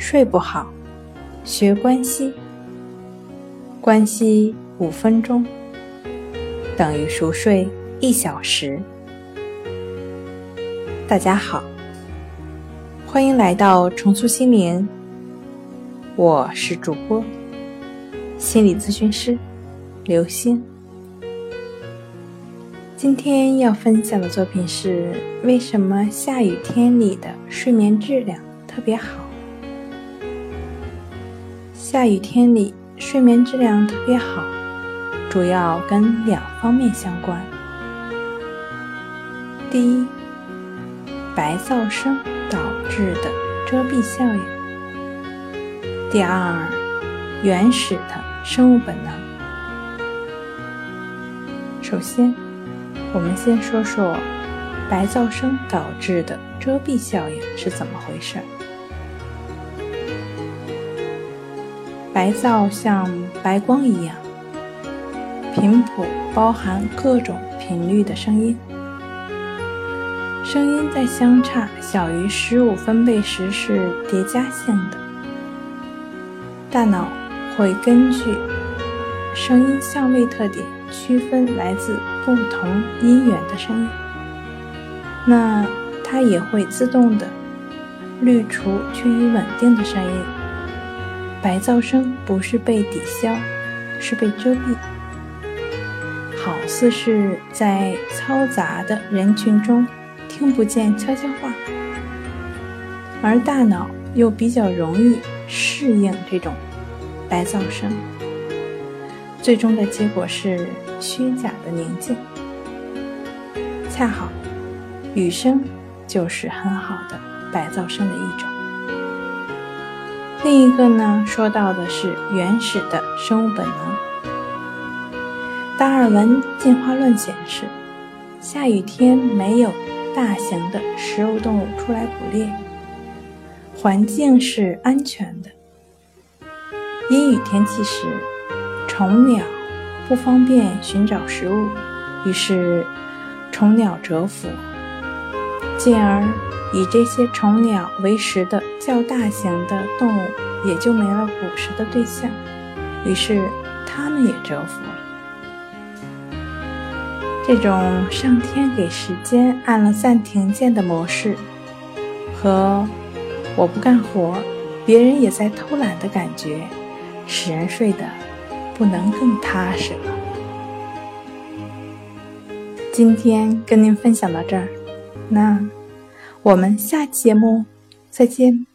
睡不好，学关西。关西五分钟等于熟睡一小时。大家好，欢迎来到重塑心灵，我是主播心理咨询师刘星。今天要分享的作品是：为什么下雨天里的睡眠质量特别好？下雨天里睡眠质量特别好，主要跟两方面相关。第一，白噪声导致的遮蔽效应；第二，原始的生物本能。首先。我们先说说白噪声导致的遮蔽效应是怎么回事儿。白噪像白光一样，频谱包含各种频率的声音，声音在相差小于十五分贝时是叠加性的。大脑会根据声音相位特点。区分来自不同音源的声音，那它也会自动的滤除趋于稳定的声音。白噪声不是被抵消，是被遮蔽，好似是在嘈杂的人群中听不见悄悄话，而大脑又比较容易适应这种白噪声。最终的结果是虚假的宁静。恰好，雨声就是很好的白噪声的一种。另一个呢，说到的是原始的生物本能。达尔文进化论显示，下雨天没有大型的食肉动物出来捕猎，环境是安全的。阴雨天气时。虫鸟不方便寻找食物，于是虫鸟蛰伏，进而以这些虫鸟为食的较大型的动物也就没了捕食的对象，于是它们也蛰伏了。这种上天给时间按了暂停键的模式，和我不干活，别人也在偷懒的感觉，使人睡得。不能更踏实了。今天跟您分享到这儿，那我们下期节目再见。